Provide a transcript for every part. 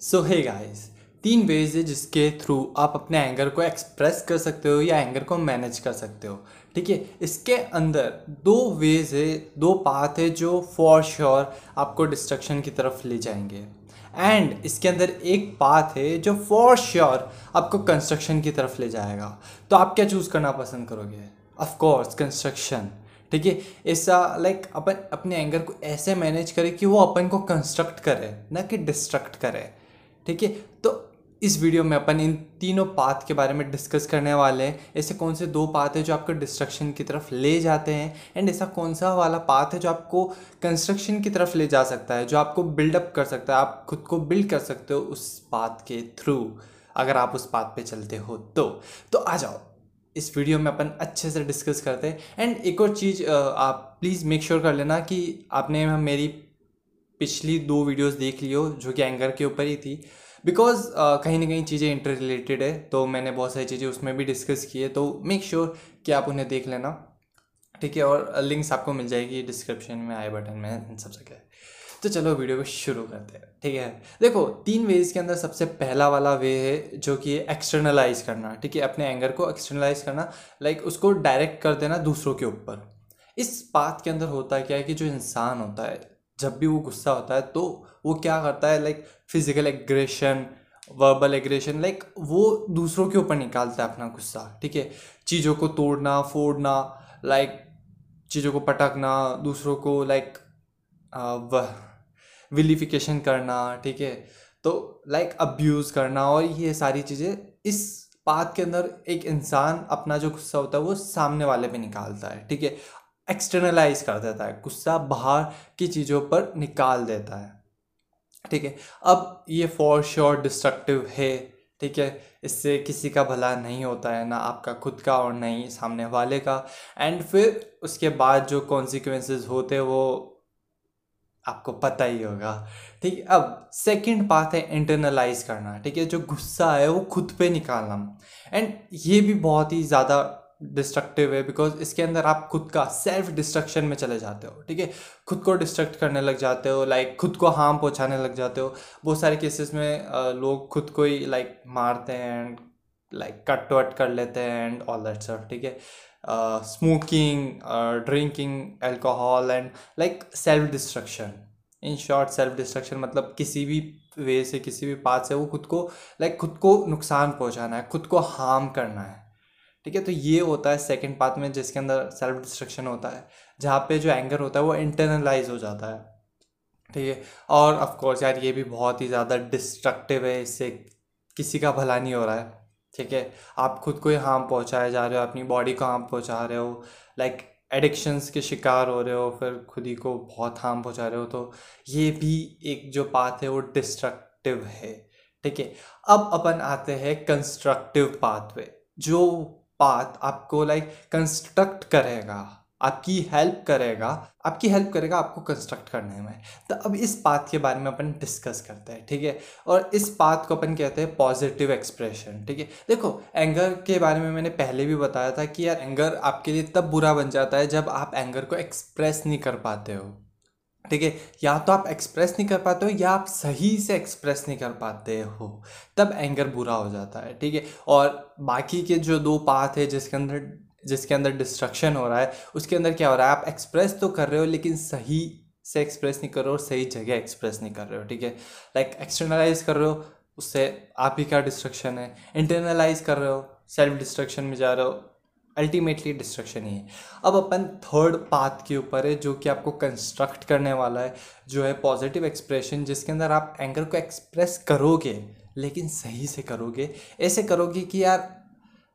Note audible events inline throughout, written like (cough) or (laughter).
सो hey guys तीन veg है जिसके थ्रू आप अपने एंगर को एक्सप्रेस कर सकते हो या एंगर को मैनेज कर सकते हो। ठीक है? इसके अंदर दो वेज है, दो पाथ है जो फॉर श्योर sure आपको डिस्ट्रक्शन की तरफ़ ले जाएँगे। एंड इसके अंदर एक पाथ है जो फॉर श्योर sure आपको कंस्ट्रक्शन की तरफ़ ले जाएगा। तो आप क्या चूज़ करना पसंद करोगे? ऑफ़ कोर्स कंस्ट्रक्शन ठीक है? ऐसा लाइक अपन, अपने एंगर को ऐसे मैनेज करे कि वो अपन को कंस्ट्रक्ट करे, ना कि डिस्ट्रक्ट करे। ठीक है? तो इस वीडियो में अपन इन तीनों पाथ के बारे में डिस्कस करने वाले हैं। ऐसे कौन से दो पाथ है जो आपको डिस्ट्रक्शन की तरफ़ ले जाते हैं? एंड ऐसा कौन सा वाला पाथ है जो आपको कंस्ट्रक्शन की तरफ़ ले जा सकता है, जो आपको बिल्डअप कर सकता है? आप खुद को बिल्ड कर सकते हो उस पाथ के थ्रू अगर आप उस पाथ पे चलते हो तो। तो आ जाओ, इस वीडियो में अपन अच्छे से डिस्कस करते हैं। एंड एक और चीज़ आप प्लीज़ मेक श्योर कर लेना कि आपने मेरी पिछली दो वीडियोस देख लियो जो कि एंगर के ऊपर ही थी। बिकॉज़ uh, कहीं ना कहीं चीज़ें इंटर रिलेटेड है तो मैंने बहुत सारी चीज़ें उसमें भी डिस्कस की है तो मेक श्योर sure कि आप उन्हें देख लेना। ठीक है और लिंक्स आपको मिल जाएगी डिस्क्रिप्शन में आई बटन में इन सब जगह। तो चलो वीडियो को शुरू करते हैं। ठीक है देखो तीन वेज के अंदर सबसे पहला वाला वे है जो कि एक्सटर्नलाइज करना। ठीक है अपने एंगर को एक्सटर्नलाइज करना। लाइक उसको डायरेक्ट कर देना दूसरों के ऊपर। इस बात के अंदर होता क्या है कि जो इंसान होता है जब भी वो गुस्सा होता है तो वो क्या करता है like physical aggression verbal aggression like वो दूसरों के ऊपर निकालता है अपना गुस्सा, ठीक है? चीज़ों को तोड़ना, फोड़ना लाइक चीज़ों को पटकना, दूसरों को लाइक विलिफिकेशन करना, ठीक है? तो लाइक अब्यूज़ करना और ये सारी चीज़ें, इस बात के अंदर एक इंसान अपना जो गुस्सा होता है, वो सामने वाले पे निकालता है, ठीक है? एक्सटर्नलाइज कर देता है, गुस्सा बाहर की चीज़ों पर निकाल देता है। ठीक है, अब ये फॉर श्योर डिस्ट्रक्टिव है, ठीक है, इससे किसी का भला नहीं होता है, ना आपका खुद का और नहीं सामने वाले का। एंड फिर उसके बाद जो कॉन्सिक्वेंसेस होते हैं, वो आपको पता ही होगा। ठीक है, अब सेकंड बात है इंटरनलाइज करना, ठीक है, जो गुस्सा है, वो खुद पे निकालना। एंड ये भी बहुत ही ज़्यादा डिस्ट्रक्टिव है बिकॉज़ इसके अंदर आप खुद का सेल्फ डिस्ट्रक्शन में चले जाते हो ठीक है? खुद को डिस्ट्रक्ट करने लग जाते हो लाइक खुद को हार्म पहुँचाने लग जाते हो। बहुत सारे केसेस में लोग खुद को ही लाइक मारते हैं एंड लाइक कट वट कर लेते हैं एंड ऑल दैट सर ठीक है? Smoking drinking alcohol and like self destruction in short self destruction मतलब किसी भी वे से किसी भी पाथ से वो खुद को लाइक like, खुद को नुकसान पहुंचाना है खुद को हार्म करना है। ठीक है? तो ये होता है सेकेंड पाथ में जिसके अंदर सेल्फ डिस्ट्रक्शन होता है, जहाँ पे जो एंगर होता है वो इंटरनलाइज हो जाता है। ठीक है? और ऑफ़ कोर्स यार ये भी बहुत ही ज़्यादा डिस्ट्रक्टिव है, इससे किसी का भला नहीं हो रहा है। ठीक है? आप खुद को ही हार्म पहुँचाए जा रहे हो, अपनी बॉडी को हार्म पहुँचा रहे हो लाइक एडिक्शंस के शिकार हो रहे हो, फिर खुद ही को बहुत हार्म पहुँचा रहे हो तो ये भी एक जो पाथ है वो डिस्ट्रक्टिव है। ठीक है? अब अपन आते हैं कंस्ट्रक्टिव पाथ पे, जो पाथ आपको लाइक कंस्ट्रक्ट करेगा, आपकी हेल्प करेगा, आपकी हेल्प करेगा आपको कंस्ट्रक्ट करने में। तो अब इस पाथ के बारे में अपन डिस्कस करते हैं, ठीक है? और इस पाथ को अपन कहते हैं पॉजिटिव एक्सप्रेशन ठीक है? देखो एंगर के बारे में मैंने पहले भी बताया था कि यार एंगर आपके लिए तब बुरा बन जाता है जब आप एंगर को एक्सप्रेस नहीं कर पाते हो। ठीक है, या तो आप एक्सप्रेस नहीं कर पाते हो, या आप सही से एक्सप्रेस नहीं कर पाते हो। तब एंगर बुरा हो जाता है, ठीक है? और बाकी के जो दो पाथ है, जिसके अंदर जिसके अंदर डिस्ट्रक्शन हो रहा है, उसके अंदर क्या हो रहा है? आप एक्सप्रेस तो कर रहे हो, लेकिन सही से एक्सप्रेस नहीं कर रहे हो, और सही जगह एक्सप्रेस नहीं कर रहे हो, ठीक है? लाइक एक्सटर्नलाइज कर रहे हो, उससे आप ही का डिस्ट्रक्शन है? इंटरनलाइज कर रहे हो सेल्फ डिस्ट्रक्शन में जा रहे हो अल्टीमेटली डिस्ट्रक्शन ही है। अब अपन थर्ड पाथ के ऊपर है, जो कि आपको कंस्ट्रक्ट करने वाला है, जो है पॉजिटिव एक्सप्रेशन जिसके अंदर आप एंगर को एक्सप्रेस करोगे, लेकिन सही से करोगे। ऐसे करोगे कि यार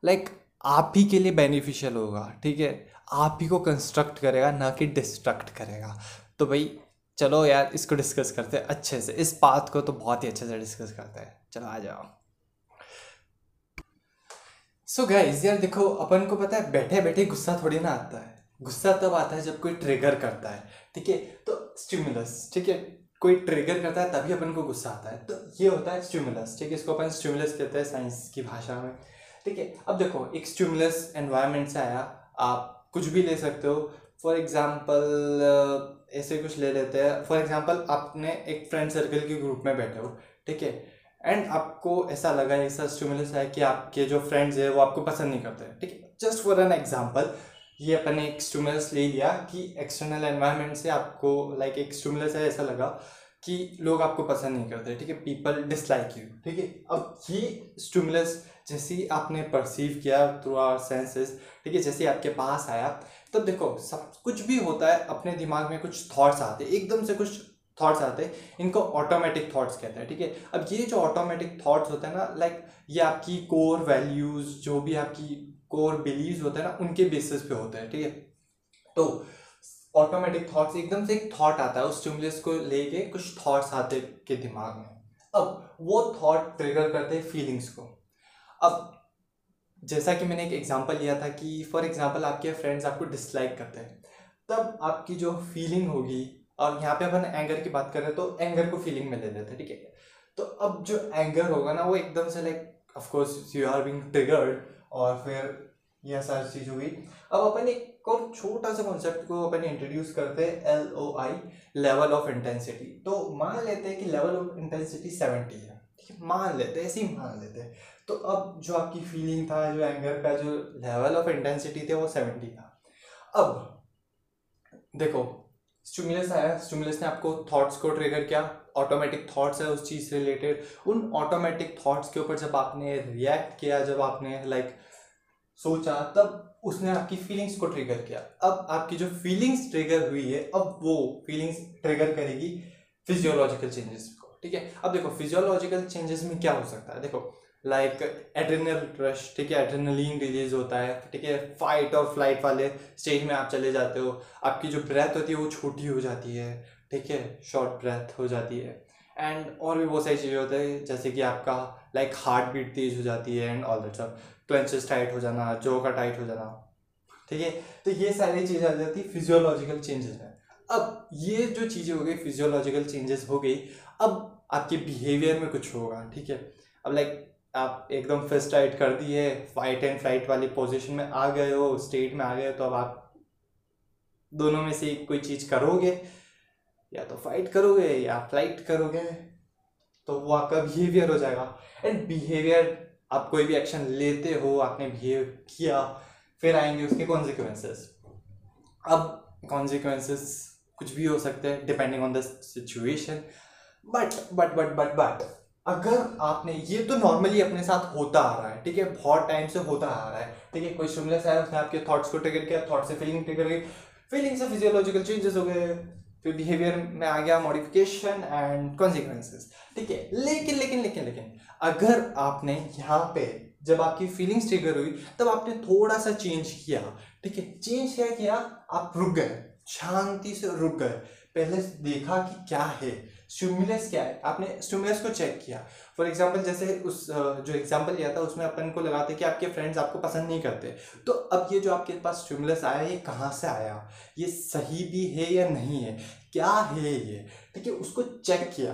लाइक आप ही के लिए बेनिफिशियल होगा, ठीक है? आप ही को कंस्ट्रक्ट करेगा, ना कि डिस्ट्रक्ट करेगा। तो भाई, चलो यार, इसको डिस्कस करते हैं अच्छे से। इस पाथ को तो बहुत ही अच्छे से डिस्कस करते हैं। चलो आ जाओ। सो गाइस यार देखो, अपन को पता है बैठे बैठे गुस्सा थोड़ी ना आता है। गुस्सा तब आता है जब कोई ट्रिगर करता है, ठीक है? तो स्टिमुलस ठीक है? कोई ट्रिगर करता है, तभी अपन को गुस्सा आता है। तो ये होता है स्टिमुलस ठीक है? इसको अपन स्टिमुलस कहते हैं साइंस की भाषा में, ठीक है? अब देखो, एक स्टिमुलस एनवायरनमेंट से आया, आप कुछ भी ले सकते हो। फॉर एग्ज़ाम्पल ऐसे कुछ ले लेते हैं। फॉर एग्ज़ाम्पल आपने एक फ्रेंड सर्कल के ग्रुप में बैठे हो, ठीक है? एंड आपको ऐसा लगा, ऐसा स्टिमुलस है कि आपके जो फ्रेंड्स है, वो आपको पसंद नहीं करते। ठीक है? जस्ट फॉर एन एग्ज़ाम्पल ये अपन एक स्टिमुलस ले लिया कि एक्सटर्नल एनवायरनमेंट से आपको लाइक एक स्टिमुलस है ऐसा लगा कि लोग आपको पसंद नहीं करते। ठीक है? पीपल डिसलाइक यू ठीक है? अब ये स्टिमुलस जैसे आपने परसीव किया थ्रू आवर सेंसेस ठीक है? जैसे आपके पास आया, तब देखो, सब कुछ भी होता है, अपने दिमाग में कुछ थॉट्स आते एकदम से कुछ थॉट्स आते हैं, इनको ऑटोमेटिक थॉट्स कहते हैं, ठीक है? अब ये जो ऑटोमेटिक थॉट्स होते हैं ना लाइक ये आपकी कोर वैल्यूज़ जो भी आपकी कोर बिलीव होते हैं ना, उनके बेसिस पे होते हैं, ठीक है? तो ऑटोमेटिक थॉट्स एकदम से एक थॉट आता है, उस स्टिमुलस को लेके कुछ थॉट्स आते के दिमाग में। अब वो थॉट ट्रिगर करते हैं फीलिंग्स को। अब, जैसा कि मैंने एक एग्जांपल लिया था कि फॉर एग्जांपल आपके फ्रेंड्स आपको डिसलाइक करते हैं, तब आपकी जो फीलिंग होगी और यहाँ पे अपन एंगर की बात कर रहे हैं तो एंगर को फीलिंग में ले लेते हैं, ठीक है? तो अब जो एंगर होगा ना, वो एकदम से like of course you are being triggered और फिर यह सारी चीज़ हुई अब अपन एक और छोटा सा कॉन्सेप्ट को अपन इंट्रोड्यूस करते हैं L O I level of intensity तो मान लेते हैं कि लेवल ऑफ़ इंटेंसिटी सेवेंटी है, ठीक है? मान लेते हैं, ऐसे ही मान लेते हैं। तो अब जो आपकी फीलिंग था, जो एंगर का, जो लेवल ऑफ़ इंटेंसिटी थे, वो सेवेंटी था। अब देखो स्टिमुलस आया स्टिमुलस ने आपको थॉट्स को ट्रिगर किया ऑटोमेटिक थॉट्स है उस चीज़ से रिलेटेड उन ऑटोमेटिक थॉट्स के ऊपर जब आपने रिएक्ट किया जब आपने लाइक like, सोचा तब उसने आपकी फीलिंग्स को ट्रिगर किया। अब आपकी जो फीलिंग्स ट्रिगर हुई है अब वो फीलिंग्स ट्रिगर करेगी फिजियोलॉजिकल चेंजेस को ठीक है? अब देखो फिजियोलॉजिकल चेंजेस में क्या हो सकता है? देखो लाइक एड्रेनल रश ठीक है? एड्रेनलिन रिलीज़ होता है, ठीक है? फाइट और फ़्लाइट वाले स्टेज में आप चले जाते हो, आपकी जो ब्रेथ होती है वो छोटी हो जाती है, ठीक है? शॉर्ट ब्रेथ हो जाती है। एंड और भी बहुत सारी चीज़ें होती है, जैसे कि आपका लाइक हार्ट बीट तेज हो जाती है एंड ऑल दैट सब क्लेंचेस टाइट हो जाना जो का टाइट हो जाना, ठीक है? तो ये सारी चीज़ें आ जाती है फिजियोलॉजिकल चेंजेस में। अब ये जो चीज़ें हो गई फिजियोलॉजिकल चेंजेस हो गई, अब आपके बिहेवियर में कुछ होगा, ठीक है? अब लाइक आप एकदम फिस्ट टाइट कर दिए फाइट एंड फ़्लाइट वाली पोजीशन में आ गए हो स्टेट में आ गए तो अब आप दोनों में से कोई चीज़ करोगे? या तो फाइट करोगे, या फ़्लाइट करोगे तो वो आपका बिहेवियर हो जाएगा। एंड बिहेवियर आप कोई भी एक्शन लेते हो, आपने बिहेव किया, फिर आएँगे उसके कॉन्सिक्वेंसेस अब कॉन्सिक्वेंसेस कुछ भी हो सकते हैं depending on the situation but but but but but अगर आपने ये तो नॉर्मली अपने साथ होता आ रहा है, ठीक है? बहुत टाइम से होता आ रहा है, ठीक है? कोई स्टिमुलस है, उसने आपके थॉट्स को ट्रिगर किया थॉट से फीलिंग ट्रिगर की फीलिंग से फिजियोलॉजिकल चेंजेस हो गए, फिर बिहेवियर में आ गया मॉडिफिकेशन एंड कॉन्सिक्वेंसेस ठीक है? लेकिन लेकिन लेकिन लेकिन, अगर आपने यहाँ पे जब आपकी फीलिंग्स ट्रिगर हुई, तब आपने थोड़ा सा चेंज किया, ठीक है? चेंज क्या किया? आप रुक गए, शांति से रुक गए, पहले देखा कि क्या है स्टिमुलस क्या है? आपने स्टिमुलस को चेक किया। फॉर एग्ज़ाम्पल जैसे उस जो एग्ज़ाम्पल लिया था, उसमें अपन को लगाते कि आपके फ्रेंड्स आपको पसंद नहीं करते। तो अब ये जो आपके पास स्टिमुलस आया, ये कहाँ से आया? ये सही भी है या नहीं है? क्या है ये? ठीक है, उसको चेक किया।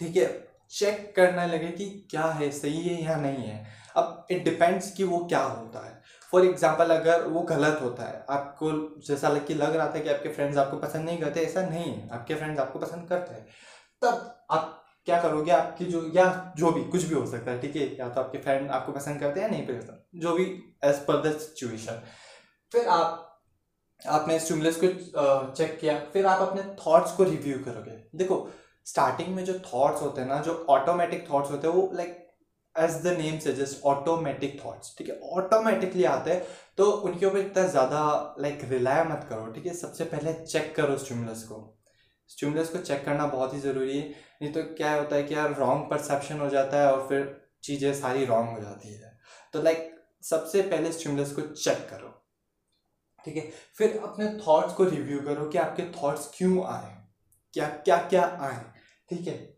ठीक है चेक करने लगे कि क्या है, सही है या नहीं है। अब इट डिपेंड्स कि वो क्या होता है। फॉर एग्ज़ाम्पल अगर वो गलत होता है, आपको जैसा लग, कि लग रहा था कि आपके फ्रेंड्स आपको पसंद नहीं करते, ऐसा नहीं है। आपके फ्रेंड्स आपको पसंद करते हैं। तब आप क्या करोगे, आपकी जो, या जो भी, कुछ भी हो सकता है, ठीक है? या तो आपके फ्रेंड आपको पसंद करते हैं नहीं पसंद जो भी एज पर द सिचुएशन फिर आप, आपने स्टिमुलस को चेक किया, फिर आप अपने थॉट्स को रिव्यू करोगे। देखो स्टार्टिंग में जो थॉट्स होते हैं ना, जो ऑटोमेटिक थॉट्स होते हैं, वो like as the name suggest automatic thoughts ठीक है? ऑटोमेटिकली आते हैं तो उनके ऊपर इतना ज़्यादा लाइक रिलाय मत करो, ठीक है? सबसे पहले चेक करो स्टिमुलस को। स्टिमुलस को चेक करना बहुत ही ज़रूरी है, नहीं तो क्या होता है कि यार रॉन्ग परसेप्शन हो जाता है और फिर चीज़ें सारी रॉन्ग हो जाती है। तो लाइक सबसे पहले स्टिमुलस को चेक करो, ठीक है? फिर अपने थॉट्स को रिव्यू करो कि आपके थॉट्स क्यों आए, क्या क्या क्या आए, ठीक है?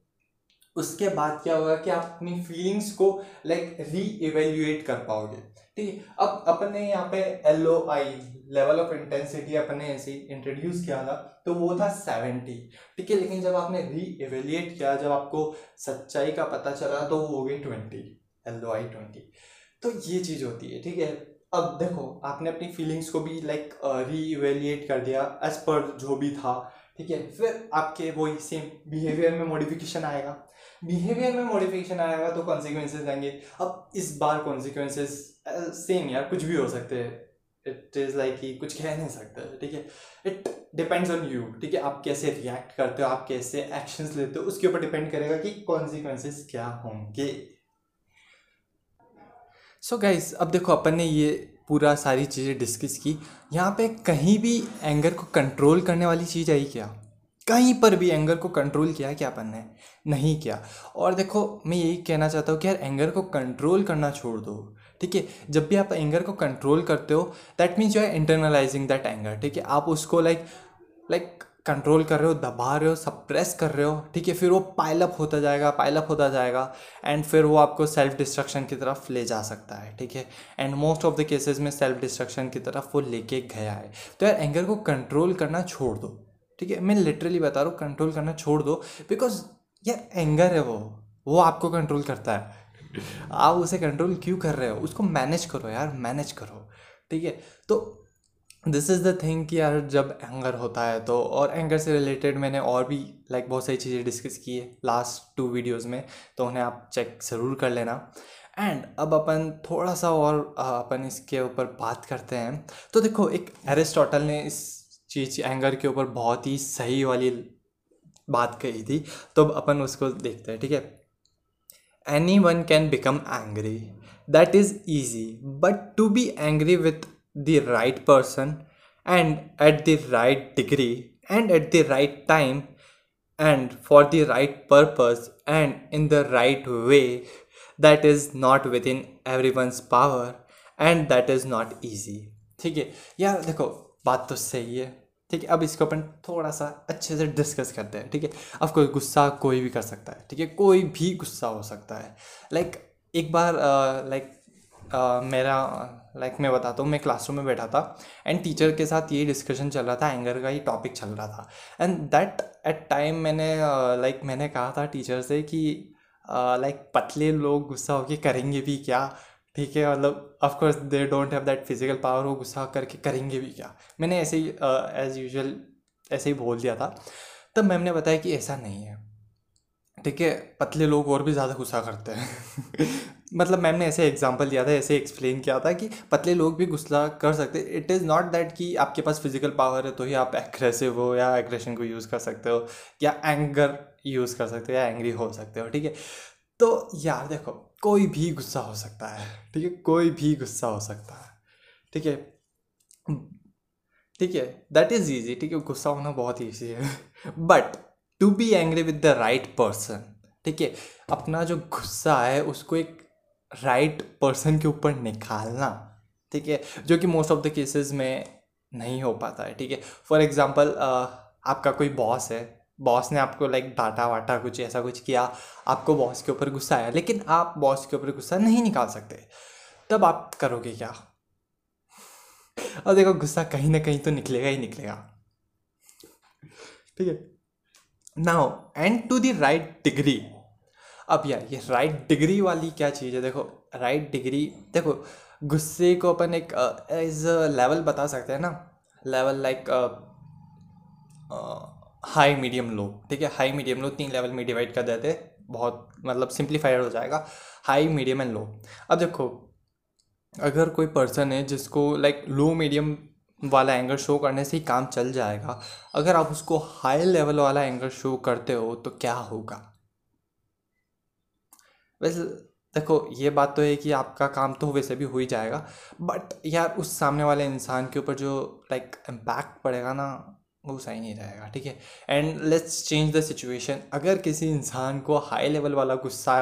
उसके बाद क्या होगा कि आप अपनी फीलिंग्स को लाइक री इवेल्युएट कर पाओगे। ठीक है, अब अपने यहाँ पे L O I level of intensity अपने ऐसे इंट्रोड्यूस किया था तो वो था सेवेंटी ठीक है, लेकिन जब आपने री इवेल्युएट किया, जब आपको सच्चाई का पता चला तो वो हो गई twenty L O I twenty तो ये चीज़ होती है, ठीक है। अब देखो, आपने अपनी फीलिंग्स को भी लाइक री इवेल्युएट कर दिया एज पर जो भी था। ठीक है, फिर आपके वही सेम बिहेवियर में मॉडिफिकेशन आएगा। बिहेवियर में मॉडिफिकेशन आएगा तो कॉन्सिक्वेंसेज आएँगे। अब इस बार कॉन्सिक्वेंसेज सेम यार, कुछ भी हो सकते हैं। इट इज़ लाइक कि कुछ कह नहीं सकते, ठीक है। इट डिपेंड्स ऑन यू ठीक है, आप कैसे रिएक्ट करते हो, आप कैसे एक्शंस लेते हो, उसके ऊपर डिपेंड करेगा कि कॉन्सिक्वेंसेज क्या होंगे। सो so गाइस अब देखो, अपन ने ये पूरा सारी चीज़ें डिस्कस की। यहाँ पे कहीं भी एंगर को कंट्रोल करने वाली चीज़ आई क्या? कहीं पर भी एंगर को कंट्रोल किया क्या अपन ने? नहीं किया। और देखो, मैं यही कहना चाहता हूँ कि यार एंगर को कंट्रोल करना छोड़ दो। ठीक है? जब भी आप एंगर को कंट्रोल करते हो that means you are internalising that anger ठीक है? आप उसको लाइक लाइक कंट्रोल कर रहे हो दबा रहे हो सप्रेस कर रहे हो ठीक है फिर वो पाइलअप होता जाएगा पाइलअप होता जाएगा एंड फिर वो आपको सेल्फ डिस्ट्रक्शन की तरफ़ ले जा सकता है ठीक है? And most of the cases में सेल्फ डिस्ट्रक्शन की तरफ़ वो लेके गया है। तो यार एंगर को कंट्रोल करना छोड़ दो ठीक है? मैं लिटरली बता रहा हूँ कंट्रोल करना छोड़ दो बिकॉज़ यार एंगर है वो वो आपको कंट्रोल करता है। (laughs) आप उसे कंट्रोल क्यों कर रहे हो? उसको मैनेज करो यार मैनेज करो ठीक है? तो दिस इज़ द थिंग कि यार जब एंगर होता है तो और एंगर से रिलेटेड मैंने और भी लाइक like, बहुत सारी चीज़ें डिस्कस की है लास्ट टू वीडियोज़ में तो उन्हें आप चेक ज़रूर कर लेना। एंड अब अपन थोड़ा सा और अपन इसके ऊपर बात करते हैं। तो देखो एक एरिस्टोटल ने इस चीज़ एंगर के ऊपर बहुत ही सही वाली बात कही थी। तो अब अपन उसको देखते हैं ठीक है? Anyone can become angry that is easy but to be angry with the right person and at the right degree and at the right time and for the right purpose and in the right way that is not within everyone's power and that is not easy ठीक है यार देखो बात तो सही है ठीक है अब इसको अपन थोड़ा सा अच्छे से डिस्कस करते हैं ठीक है अब कोई गुस्सा कोई भी कर सकता है ठीक है कोई भी गुस्सा हो सकता है लाइक like, एक बार लाइक uh, मेरा लाइक मैं बताता हूँ मैं क्लासरूम में बैठा था एंड टीचर के साथ ये डिस्कशन चल रहा था एंगर का ही टॉपिक चल रहा था. एंड दैट एट टाइम मैंने लाइक uh, मैंने कहा था टीचर से कि लाइक uh, पतले लोग गुस्सा होके करेंगे भी क्या? ठीक है मतलब of course they don't have that physical power वो गुस्सा करके करेंगे भी क्या? मैंने ऐसे ही एज़ यूजल ऐसे ही बोल दिया था. तब मैम ने बताया कि ऐसा नहीं है. ठीक है पतले लोग और भी ज़्यादा गुस्सा करते हैं. मतलब मैम ने ऐसे एग्जांपल दिया था, ऐसे एक्सप्लेन किया था कि पतले लोग भी गुस्सा कर सकते इट इज़ नॉट दैट कि आपके पास फ़िज़िकल पावर है तो ही आप एग्रेसिव हो या एग्रेशन को यूज़ कर सकते हो या एंगर यूज़ कर सकते हो या एंग्री हो सकते हो, ठीक है? तो यार देखो, कोई भी गुस्सा हो सकता है, ठीक है? कोई भी गुस्सा हो सकता है, ठीक है? ठीक है दैट इज़ ईजी ठीक है? गुस्सा होना बहुत ईजी है। But to be angry with the right person ठीक है? अपना जो गुस्सा है, उसको एक राइट right पर्सन के ऊपर निकालना, ठीक है? जो कि मोस्ट ऑफ़ द केसेस में नहीं हो पाता है, ठीक है? फॉर एग्ज़ाम्पल आपका कोई बॉस है बॉस ने आपको लाइक डाटा वाटा कुछ, ऐसा कुछ किया, आपको बॉस के ऊपर गुस्सा आया, लेकिन आप बॉस के ऊपर गुस्सा नहीं निकाल सकते, तब आप करोगे क्या? और देखो, गुस्सा कहीं ना कहीं तो निकलेगा ही निकलेगा, ठीक है? Now and to the right degree अब यार, ये राइट डिग्री वाली क्या चीज़ है? देखो राइट डिग्री देखो, गुस्से को अपन एक एज लेवल बता सकते हैं ना? Level like high medium low ठीक है? हाई मीडियम लो तीन लेवल में डिवाइड कर देते, बहुत मतलब सिंप्लीफाइड हो जाएगा। हाई मीडियम एंड लो अब देखो, अगर कोई पर्सन है जिसको लाइक लो मीडियम वाला एंगर शो करने से ही काम चल जाएगा, अगर आप उसको हाई लेवल वाला एंगर शो करते हो तो क्या होगा? वैसे देखो, ये बात तो है कि आपका काम तो वैसे भी हो ही जाएगा बट यार उस सामने वाले इंसान के ऊपर जो लाइक इम्पैक्ट पड़ेगा ना, वो सही नहीं रहेगा, ठीक है? And let's change the situation अगर किसी इंसान को हाई लेवल वाला गुस्सा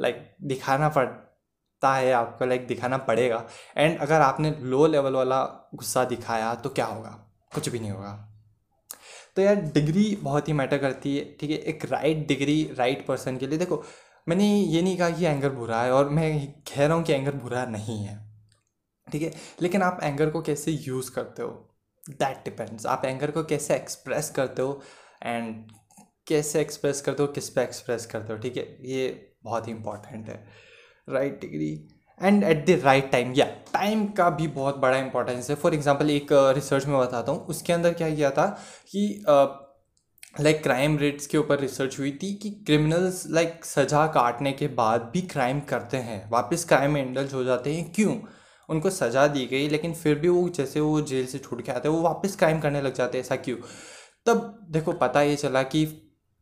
लाइक दिखाना पड़ता है, आपको लाइक दिखाना पड़ेगा एंड अगर आपने लो लेवल वाला गुस्सा दिखाया तो क्या होगा? कुछ भी नहीं होगा। तो यार डिग्री बहुत ही मैटर करती है, ठीक है? एक राइट डिग्री राइट पर्सन के लिए, देखो मैंने ये नहीं कहा कि एंगर बुरा है और मैं कह रहा हूँ कि एंगर बुरा नहीं है ठीक है? लेकिन आप एंगर को कैसे यूज़ करते हो? दैट डिपेंड्स आप एंगर को कैसे एक्सप्रेस करते हो एंड कैसे एक्सप्रेस करते हो किस पे एक्सप्रेस करते हो ठीक है? ये बहुत ही इंपॉर्टेंट है right degree and at the right time या टाइम का भी बहुत बड़ा इंपॉर्टेंस है. फॉर एग्ज़ाम्पल एक रिसर्च uh, में बताता हूँ. उसके अंदर क्या किया था कि uh, लाइक क्राइम रेट्स के ऊपर रिसर्च हुई थी कि क्रिमिनल्स लाइक सज़ा काटने के बाद भी क्राइम करते हैं। वापस क्राइम में इंडल्ज हो जाते हैं। क्यों? उनको सज़ा दी गई, लेकिन फिर भी वो जैसे वो जेल से छूट के आते हैं, वो वापस क्राइम करने लग जाते हैं। ऐसा क्यों? तब देखो, पता ये चला कि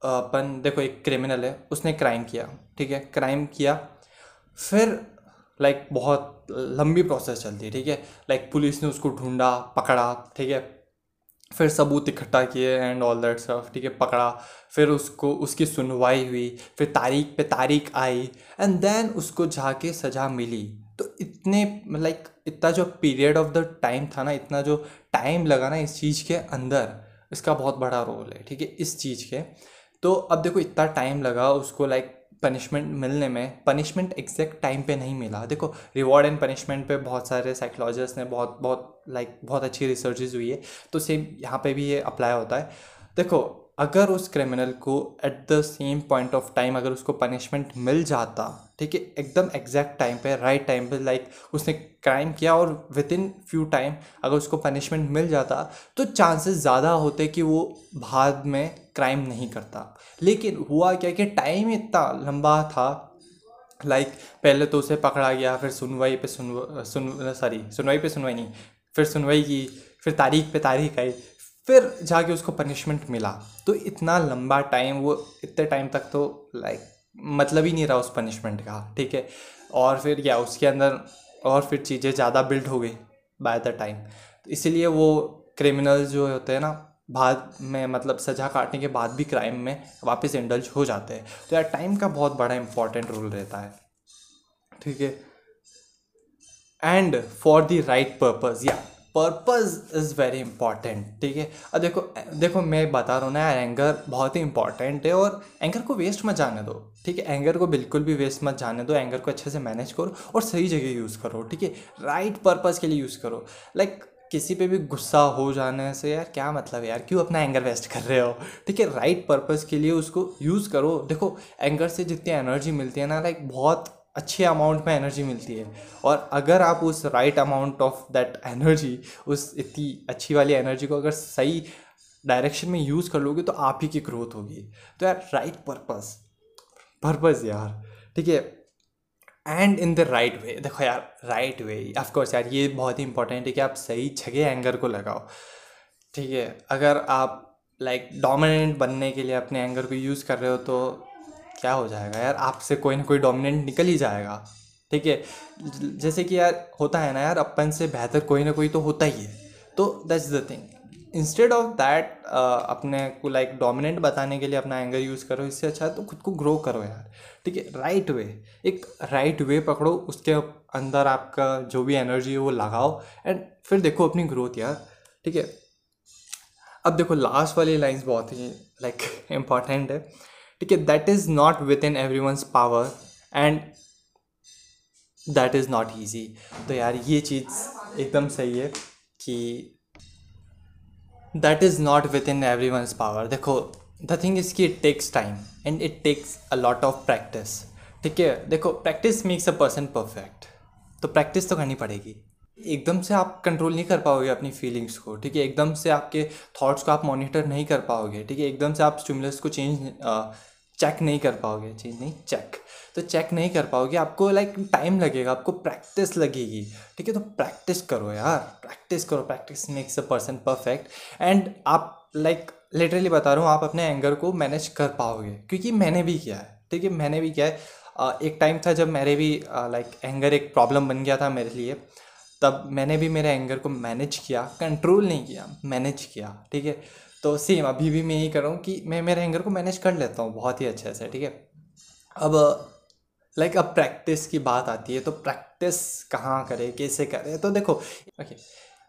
अपन, देखो, एक क्रिमिनल है, उसने क्राइम किया, ठीक है? क्राइम किया, फिर लाइक बहुत लंबी प्रोसेस चलती है, ठीक है? लाइक पुलिस ने उसको ढूंढा, पकड़ा, ठीक है? फिर सबूत इकट्ठा किए एंड ऑल दैट सब ठीक है, पकड़ा। फिर उसको, उसकी सुनवाई हुई, फिर तारीख पे तारीख आई एंड देन उसको जाके सज़ा मिली। तो इतने लाइक इतना जो पीरियड ऑफ़ द टाइम था ना, इतना जो टाइम लगा ना इस चीज़ के अंदर, इसका बहुत बड़ा रोल है, ठीक है, इस चीज़ के। तो अब देखो, इतना टाइम लगा, उसको लाइक पनिशमेंट मिलने में पनिशमेंट एग्जैक्ट टाइम पे नहीं मिला। देखो रिवॉर्ड एंड पनिशमेंट पे बहुत सारे साइकोलॉजिस्ट ने बहुत बहुत लाइक like, बहुत अच्छी रिसर्चेज हुई है। तो सेम यहाँ पे भी ये अप्लाई होता है। देखो अगर उस क्रिमिनल को at the same point of time अगर उसको पनिशमेंट मिल जाता, ठीक है, एकदम एग्जैक्ट टाइम पे राइट टाइम पे लाइक उसने क्राइम किया और विद इन फ्यू टाइम अगर उसको पनिशमेंट मिल जाता तो चांसेस ज़्यादा होते कि वो बाद में क्राइम नहीं करता। लेकिन हुआ क्या कि टाइम इतना लंबा था लाइक पहले तो उसे पकड़ा गया, फिर सुनवाई पे सुन सुन सॉरी सुनवाई पे सुनवाई नहीं, फिर सुनवाई की, फिर तारीख पे तारीख आई फिर जाके उसको पनिशमेंट मिला। तो इतना लंबा टाइम वो इतने टाइम तक तो लाइक मतलब ही नहीं रहा उस पनिशमेंट का, ठीक है? और फिर क्या, उसके अंदर और फिर चीज़ें ज़्यादा बिल्ड हो गई बाय द टाइम इसीलिए वो क्रिमिनल जो होते हैं ना, बाद में मतलब सज़ा काटने के बाद भी क्राइम में वापस इंडल्ज हो जाते हैं। तो यार टाइम का बहुत बड़ा इंपॉर्टेंट रोल रहता है, ठीक है? And for the right purpose या पर्पज़ इज़ वेरी इंपॉर्टेंट ठीक है? अब देखो देखो मैं बता रहा हूँ ना यार एंगर बहुत ही इंपॉर्टेंट है और एंगर को वेस्ट मत जाने दो ठीक है? एंगर को बिल्कुल भी वेस्ट मत जाने दो एंगर को अच्छे से मैनेज करो और सही जगह यूज़ करो ठीक है? राइट पर्पज़ के लिए यूज़ करो। लाइक like, किसी पे भी गुस्सा हो जाने से यार क्या मतलब यार? क्यों अपना एंगर वेस्ट कर रहे हो? ठीक है? राइट पर्पज़ के लिए उसको यूज़ करो। देखो एंगर से जितनी एनर्जी मिलती है ना लाइक बहुत अच्छे अमाउंट में एनर्जी मिलती है। और अगर आप उस right amount of that energy उस इतनी अच्छी वाली एनर्जी को अगर सही डायरेक्शन में यूज़ कर लोगे तो आप ही की ग्रोथ होगी। तो यार राइट पर्पस पर्पज़ यार ठीक है? And in the right way देखो यार राइट वे ऑफकोर्स यार ये बहुत ही इंपॉर्टेंट है कि आप सही जगह एंगर को लगाओ। ठीक है? अगर आप लाइक like, डोमिनेंट बनने के लिए अपने एंगर को यूज़ कर रहे हो तो क्या हो जाएगा यार? आपसे कोई ना कोई डोमिनेंट निकल ही जाएगा। ठीक है? जैसे कि यार होता है ना यार, अपन से बेहतर कोई ना कोई तो होता ही है। तो that's the thing instead of that अपने को लाइक डोमिनेंट बताने के लिए अपना एंगर यूज़ करो, इससे अच्छा है तो खुद को ग्रो करो यार। ठीक है? राइट वे एक राइट वे पकड़ो, उसके अंदर आपका जो भी एनर्जी है वो लगाओ। एंड फिर देखो अपनी ग्रोथ यार। ठीक है? अब देखो लास्ट वाली लाइंस बहुत ही लाइक इंपॉर्टेंट (laughs) है। ठीक है that is not within everyone's power and that is not easy तो यार, ये चीज़ एकदम सही है कि that is not within everyone's power देखो द थिंग इज़ कि it takes time and it takes a lot of practice ठीक है, देखो practice makes a person perfect तो प्रैक्टिस तो करनी पड़ेगी. एकदम से आप कंट्रोल नहीं कर पाओगे अपनी फीलिंग्स को ठीक है? एकदम से आपके थॉट्स को आप मॉनिटर नहीं कर पाओगे ठीक है? एकदम से आप स्टिमुलस को चेंज चेक नहीं कर पाओगे चेंज नहीं चेक तो चेक नहीं कर पाओगे आपको लाइक टाइम लगेगा आपको प्रैक्टिस लगेगी ठीक है? तो प्रैक्टिस करो यार प्रैक्टिस करो practice makes a person perfect and आप लाइक like, लिटरली बता रहा हूँ आप अपने एंगर को मैनेज कर पाओगे क्योंकि मैंने भी किया है ठीक है? मैंने भी किया है। एक टाइम था जब मेरे भी लाइक एंगर एक प्रॉब्लम बन गया था मेरे लिए। तब मैंने भी मेरे एंगर को मैनेज किया कंट्रोल नहीं किया मैनेज किया, ठीक है? तो सेम अभी भी मैं यही कर रहा हूँ कि मैं मेरे एंगर को मैनेज कर लेता हूँ बहुत ही अच्छे से, ठीक है? अब लाइक अब प्रैक्टिस की बात आती है तो प्रैक्टिस कहाँ करें, कैसे करें? तो देखो ओके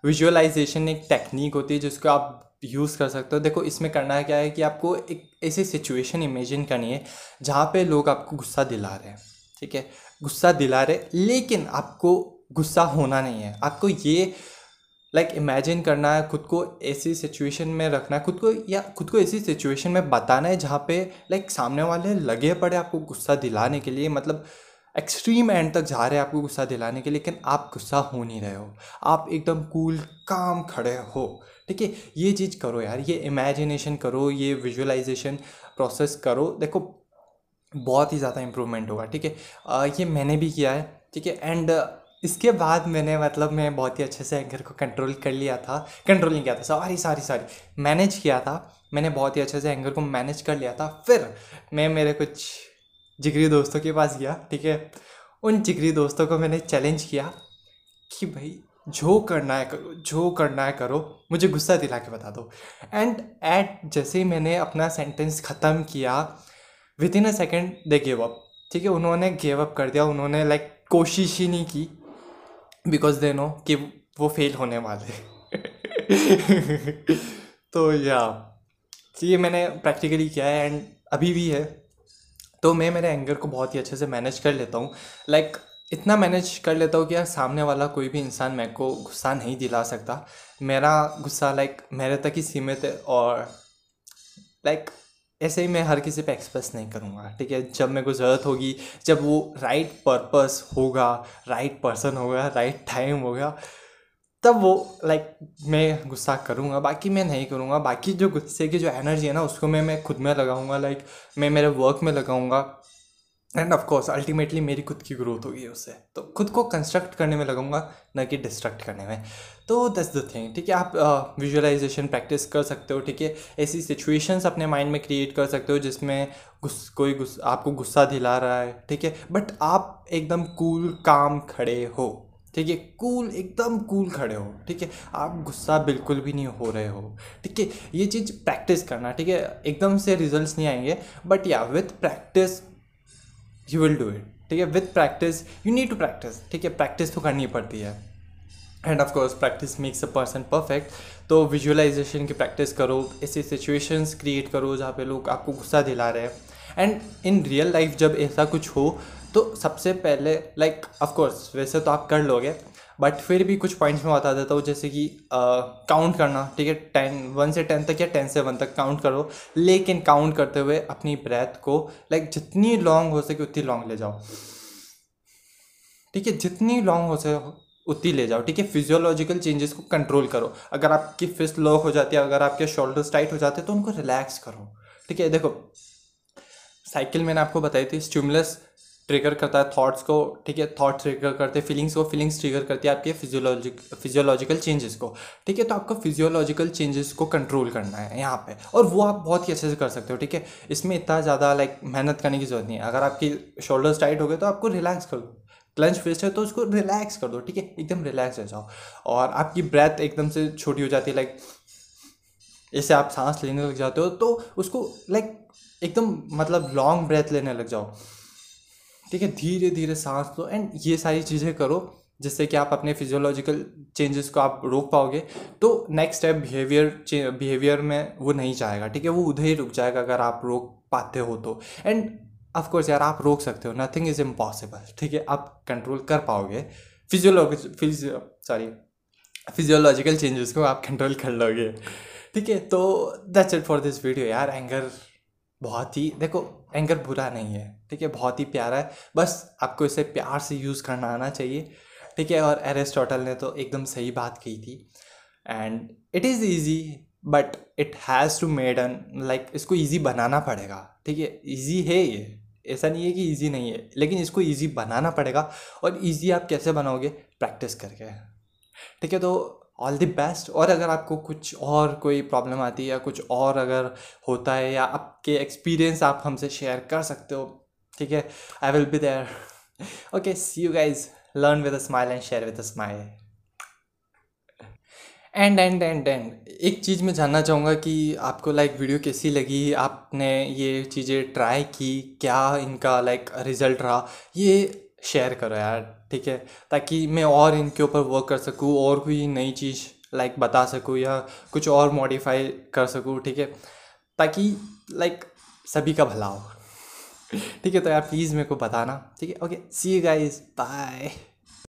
विजुअलाइजेशन एक टेक्निक होती है जिसको आप यूज़ कर सकते हो। देखो, इसमें करना क्या है कि आपको एक ऐसी सिचुएशन इमेजिन करनी है, जहाँ पे लोग आपको गुस्सा दिला रहे हैं, ठीक है? गुस्सा दिला रहे लेकिन आपको गुस्सा होना नहीं है। आपको ये लाइक like, इमेजिन करना है खुद को ऐसी सिचुएशन में रखना है खुद को या खुद को ऐसी सिचुएशन में बताना है जहाँ पे लाइक like, सामने वाले लगे पड़े आपको गुस्सा दिलाने के लिए मतलब एक्सट्रीम एंड तक जा रहे हैं आपको गुस्सा दिलाने के लिए लेकिन आप गुस्सा हो नहीं रहे हो। आप एकदम कूल काम खड़े हो। ठीक है? ये चीज़ करो यार ये इमेजिनेशन करो ये विजुअलाइजेशन प्रोसेस करो। देखो बहुत ही ज़्यादा इम्प्रूवमेंट होगा ठीक है? ये मैंने भी किया है ठीक है? एंड इसके बाद मैंने मतलब मैं बहुत ही अच्छे से एंगर को कंट्रोल कर लिया था। कंट्रोल नहीं किया था सॉरी सॉरी सॉरी मैनेज किया था। मैंने बहुत ही अच्छे से एंगर को मैनेज कर लिया था। फिर मैं मेरे कुछ जिगरी दोस्तों के पास गया ठीक है? उन जिगरी दोस्तों को मैंने चैलेंज किया कि भाई जो करना है करो जो करना है करो मुझे गुस्सा दिला के बता दो। एंड एट जैसे ही मैंने अपना सेंटेंस ख़त्म किया within a second they gave up ठीक है? उन्होंने गेव अप कर दिया। उन्होंने लाइक like, कोशिश ही नहीं की बिकॉज़ दे नो कि वो फेल होने वाले। (laughs) तो या ये मैंने प्रैक्टिकली किया है एंड अभी भी है। तो मैं मेरे एंगर को बहुत ही अच्छे से मैनेज कर लेता हूँ। लाइक like, इतना मैनेज कर लेता हूँ कि यार सामने वाला कोई भी इंसान मेरे को गुस्सा नहीं दिला सकता। मेरा गुस्सा लाइक like, मेरे तक ही सीमित है और लाइक ऐसे ही मैं हर किसी पे एक्सप्रेस नहीं करूँगा, ठीक है? जब मेरे को ज़रूरत होगी, जब वो राइट पर्पस होगा राइट पर्सन होगा राइट टाइम होगा, तब वो लाइक मैं गुस्सा करूँगा। बाकी मैं नहीं करूँगा। बाकी जो गुस्से की जो एनर्जी है ना, उसको मैं मैं खुद में लगाऊँगा लाइक मैं मेरे वर्क में लगाऊँगा। एंड ऑफ़ कोर्स अल्टीमेटली मेरी खुद की ग्रोथ होगी उससे। तो खुद को कंस्ट्रक्ट करने में लगूँगा ना कि डिस्ट्रक्ट करने में। तो दस द थिंग ठीक है? आप विजुअलाइजेशन uh, प्रैक्टिस कर सकते हो ठीक है? ऐसी सिचुएशंस अपने माइंड में क्रिएट कर सकते हो जिसमें गुस कोई गुस आपको गुस्सा दिला रहा है ठीक है? बट आप एकदम कूल काम खड़े हो ठीक है? कूल एकदम कूल खड़े हो ठीक है? आप गुस्सा बिल्कुल भी नहीं हो रहे हो ठीक है? ये चीज़ प्रैक्टिस करना ठीक है? एकदम से रिजल्ट्स नहीं आएँगे बट या with practice you will do it ठीक है? With practice you need to practice ठीक है? प्रैक्टिस तो करनी पड़ती है. And of course practice makes a person perfect तो विजुअलाइजेशन की प्रैक्टिस करो, ऐसी सिचुएशंस क्रिएट करो जहाँ पे लोग आपको गुस्सा दिला रहे हैं. एंड इन रियल लाइफ जब ऐसा कुछ हो तो सबसे पहले लाइक ऑफ़ कोर्स वैसे तो आप कर लोगे बट फिर भी कुछ पॉइंट्स में बता देता हूँ, जैसे कि काउंट करना, ठीक है? टेन वन से टेन तक या टेन से वन तक काउंट करो। लेकिन काउंट करते हुए अपनी ब्रेथ को लाइक जितनी लॉन्ग हो सके उतनी लॉन्ग ले जाओ। ठीक है? जितनी लॉन्ग हो सके उतनी ले जाओ, ठीक है? फिजियोलॉजिकल चेंजेस को कंट्रोल करो। अगर आपकी फिस्ट लॉक हो जाती है, अगर आपके शोल्डर्स टाइट हो जाते हैं तो उनको रिलैक्स करो। ठीक है? देखो साइकिल मैंने आपको बताई थी स्टिमुलस ट्रिगर करता है थॉट्स को, ठीक है? थॉट्स ट्रिगर करते हैं फीलिंग्स को फीलिंग्स ट्रिगर करती है आपके फिजियोलॉजिक फिजियोलॉजिकल चेंजेस को, ठीक है? तो आपको फिजियोलॉजिकल चेंजेस को कंट्रोल करना है यहाँ पे, और वो आप बहुत ही अच्छे से कर सकते हो, ठीक है? इसमें इतना ज़्यादा लाइक मेहनत करने की ज़रूरत नहीं है। अगर आपकी शोल्डर्स टाइट हो गए तो आपको रिलैक्स कर दो। क्लंच फिस्ट है तो उसको रिलैक्स कर दो, ठीक है? एकदम रिलैक्स हो जाओ, और आपकी ब्रेथ एकदम से छोटी हो जाती है लाइक ऐसे आप सांस लेने लग जाते हो तो उसको लाइक एकदम मतलब लॉन्ग ब्रेथ लेने लग जाओ। ठीक है धीरे धीरे सांस लो एंड ये सारी चीज़ें करो जिससे कि आप अपने फिजियोलॉजिकल चेंजेस को आप रोक पाओगे। तो नेक्स्ट स्टेप बिहेवियर बिहेवियर में वो नहीं जाएगा, ठीक है? वो उधर ही रुक जाएगा अगर आप रोक पाते हो तो। एंड ऑफकोर्स यार, आप रोक सकते हो नथिंग इज़ इम्पॉसिबल ठीक है? आप कंट्रोल कर पाओगे। Physiology physio sorry physiological changes को आप कंट्रोल कर लोगे। ठीक है तो that's it for this video यार। एंगर बहुत ही, देखो एंगर बुरा नहीं है। ठीक है, बहुत ही प्यारा है। बस आपको इसे प्यार से यूज़ करना आना चाहिए, ठीक है, और एरिस्टोटल ने तो एकदम सही बात कही थी। And it is easy but it has to made an like इसको ईजी बनाना पड़ेगा, ठीक है ईजी है ये, ऐसा नहीं है कि ईजी नहीं है, लेकिन इसको ईजी बनाना पड़ेगा, और ईजी आप कैसे बनाओगे? प्रैक्टिस करके, ठीक है तो ऑल द बेस्ट। और अगर आपको कुछ और कोई प्रॉब्लम आती है या कुछ और अगर होता है या आपके एक्सपीरियंस आप हमसे शेयर कर सकते हो ठीक है? I will be there okay see you guys learn with a smile and share with a smile and and and and एक चीज़ मैं जानना चाहूँगा कि आपको लाइक वीडियो कैसी लगी? आपने ये चीज़ें ट्राई की? क्या इनका लाइक रिज़ल्ट रहा? ये शेयर करो यार, ठीक है? ताकि मैं और इनके ऊपर वर्क कर सकूँ, और कोई नई चीज़ लाइक बता सकूँ या कुछ और मॉडिफाई कर सकूँ, ठीक है? ताकि लाइक सभी का भला हो। ठीक है तो यार प्लीज़ मेरे को बताना। ठीक है okay see you guys bye